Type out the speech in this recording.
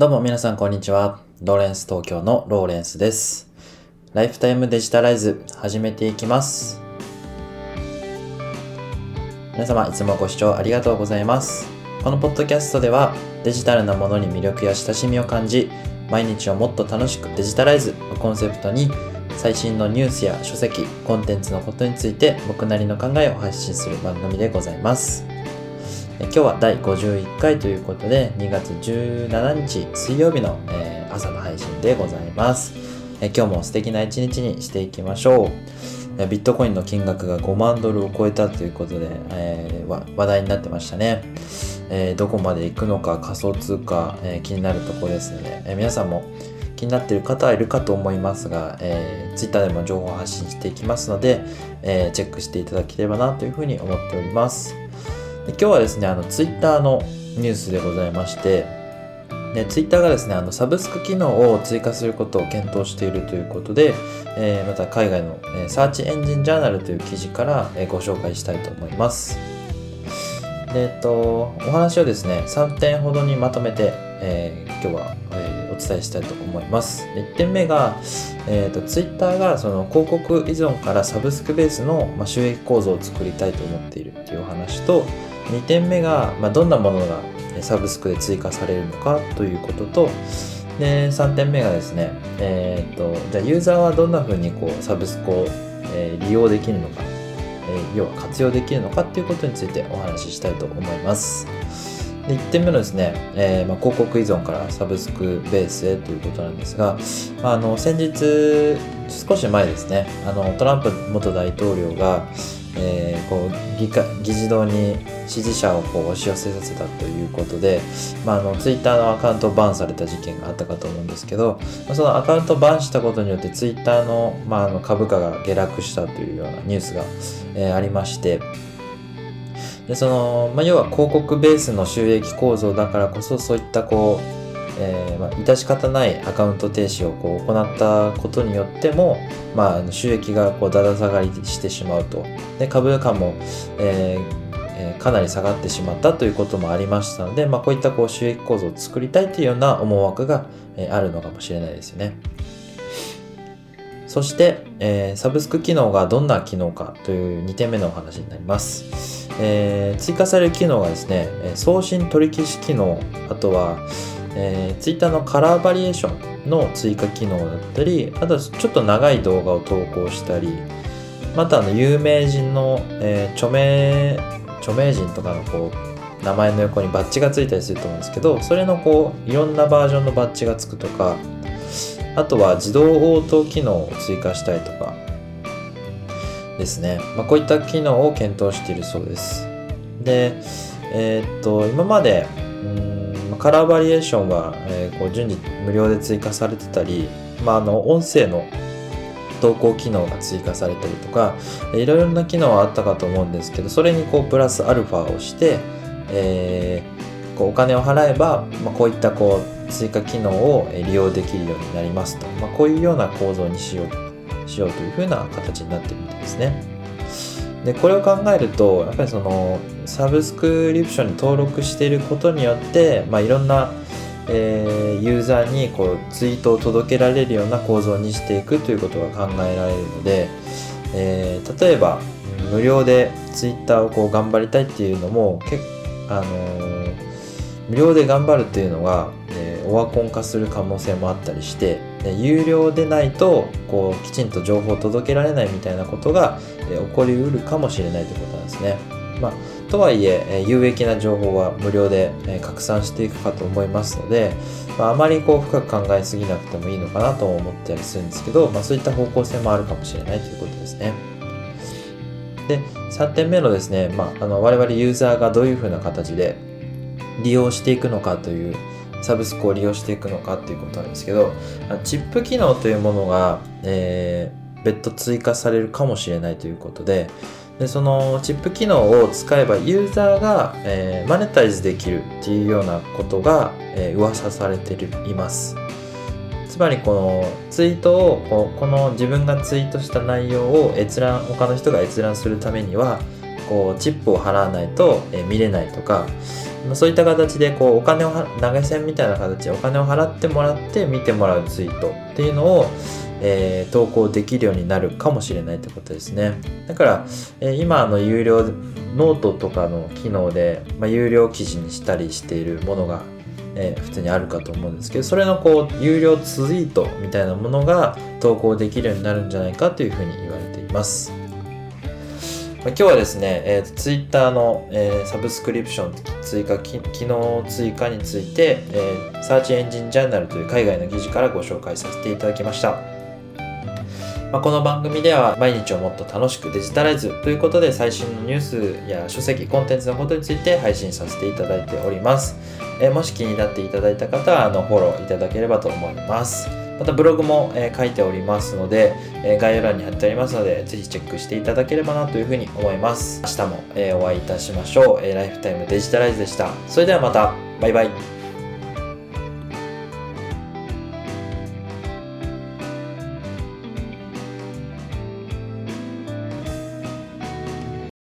どうも皆さんこんにちは。ローレンス東京のローレンスです。ライフタイムデジタライズ始めていきます。皆様いつもご視聴ありがとうございます。このポッドキャストではデジタルなものに魅力や親しみを感じ、毎日をもっと楽しくデジタライズをコンセプトに最新のニュースや書籍、コンテンツのことについて僕なりの考えを発信する番組でございます。今日は第51回ということで2月17日水曜日の、え朝の配信でございます、え今日も素敵な一日にしていきましょう。えビットコインの金額が5万ドルを超えたということで、えー話題になってましたね、えーどこまで行くのか仮想通貨、えー気になるところですので、えー皆さんも気になっている方はいるかと思いますが、えー、Twitter でも情報発信していきますので、えーチェックしていただければなというふうに思っております。で今日はですねあのツイッターのニュースでございましてでツイッターがですねあのサブスク機能を追加することを検討しているということで、えーまた海外の、えーサーチエンジンジャーナルという記事から、えーご紹介したいと思います。えっとお話をですね3点ほどにまとめて、えー今日は、えーお伝えしたいと思います。1点目が、えー、とツイッターがその広告依存からサブスクベースの、ま、収益構造を作りたいと思っているっていうお話と2点目が、まあ、どんなものがサブスクで追加されるのかということとで3点目がですね、えー、とじゃあユーザーはどんな風にこうサブスクを、え利用できるのか、え要は活用できるのかっていうことについてお話ししたいと思います。で1点目のですね、えーまあ、広告依存からサブスクベースへということなんですが、まあ、あの先日少し前ですねあのトランプ元大統領が、えーこう議会議事堂に支持者をこう押し寄せさせたということで、まあ、あのツイッターのアカウントをバンされた事件があったかと思うんですけど、まあそのアカウントをバンしたことによってツイッターの,、まあ、あの株価が下落したというようなニュースが、えーありましてでその、まあ、要は広告ベースの収益構造だからこそそういったこう、えーまあ、致し方ないアカウント停止をこう行ったことによっても、まあ、収益がこうだだ下がりしてしまうとで株価も、えーかなり下がってしまったということもありましたので、まあ、こういったこう収益構造を作りたいというような思惑が、えあるのかもしれないですよね。そして、えーサブスク機能がどんな機能かという2点目のお話になります。えー追加される機能がですね、送信取り消し機能、あとは、えー、Twitter のカラーバリエーションの追加機能だったり、あとちょっと長い動画を投稿したり、またあの有名人の、えー著名、著名人とかのこう、名前の横にバッジがついたりすると思うんですけど、それのこう、いろんなバージョンのバッジがつくとか、あとは自動応答機能を追加したりとかですね。まあ、こういった機能を検討しているそうです。で、えーっと、今まで、カラーバリエーションは、えーこう順次無料で追加されてたり、まあ、あの、音声の投稿機能が追加されたりとか、いろいろな機能はあったかと思うんですけど、それにこう、プラスアルファをして、えーこうお金を払えば、まあ、こういったこう追加機能を利用できるようになりますと、まあ、こういうような構造にしようしようというふうな形になってるみたいですね。でこれを考えるとやっぱりそのサブスクリプションに登録していることによって、まあ、いろんな、えーユーザーにこうツイートを届けられるような構造にしていくということが考えられるので、えー例えば無料でツイッターをこう頑張りたいっていうのもあのー無料で頑張るっていうのが、オワコン化する可能性もあったりして有料でないとこうきちんと情報を届けられないみたいなことが、え起こりうるかもしれないということなんですね。まあ、とはいえ有益な情報は無料で、拡散していくかと思いますので、まあ、あまりこう深く考えすぎなくてもいいのかなと思ったりするんですけど、まあ、そういった方向性もあるかもしれないということですね。で3点目のですね、まあ、あの我々ユーザーがどういうふうな形で利用していくのかというサブスクを利用していくのかっていうことなんですけどチップ機能というものが、えー別途追加されるかもしれないということででそのチップ機能を使えばユーザーが、えーマネタイズできるっていうようなことが、えー噂されています。つまりこのツイートをここの自分がツイートした内容を閲覧他の人が閲覧するためにはこうチップを払わないと、えー見れないとか、まあ、そういった形でこうお金を投げ銭みたいな形でお金を払ってもらって見てもらうツイートっていうのを、えー、投稿できるようになるかもしれないってことですねだから、えー、今の有料ノートとかの機能で、まあ、有料記事にしたりしているものがえー、普通にあるかと思うんですけどそれのこう有料ツイートみたいなものが投稿できるようになるんじゃないかというふうに言われています。ま、今日はですね、えー、Twitter の、えー、サブスクリプション追加機能追加について、えー、サーチエンジンジャーナルという海外の記事からご紹介させていただきました。まあ、この番組では毎日をもっと楽しくデジタライズということで最新のニュースや書籍、コンテンツのことについて配信させていただいております。えー、もし気になっていただいた方はあのフォローいただければと思います。またブログも、え、書いておりますので、え、概要欄に貼ってありますので、ぜひチェックしていただければなというふうに思います。明日も、えお会いいたしましょう、えライフタイムデジタライズでした。それではまた、バイバイ。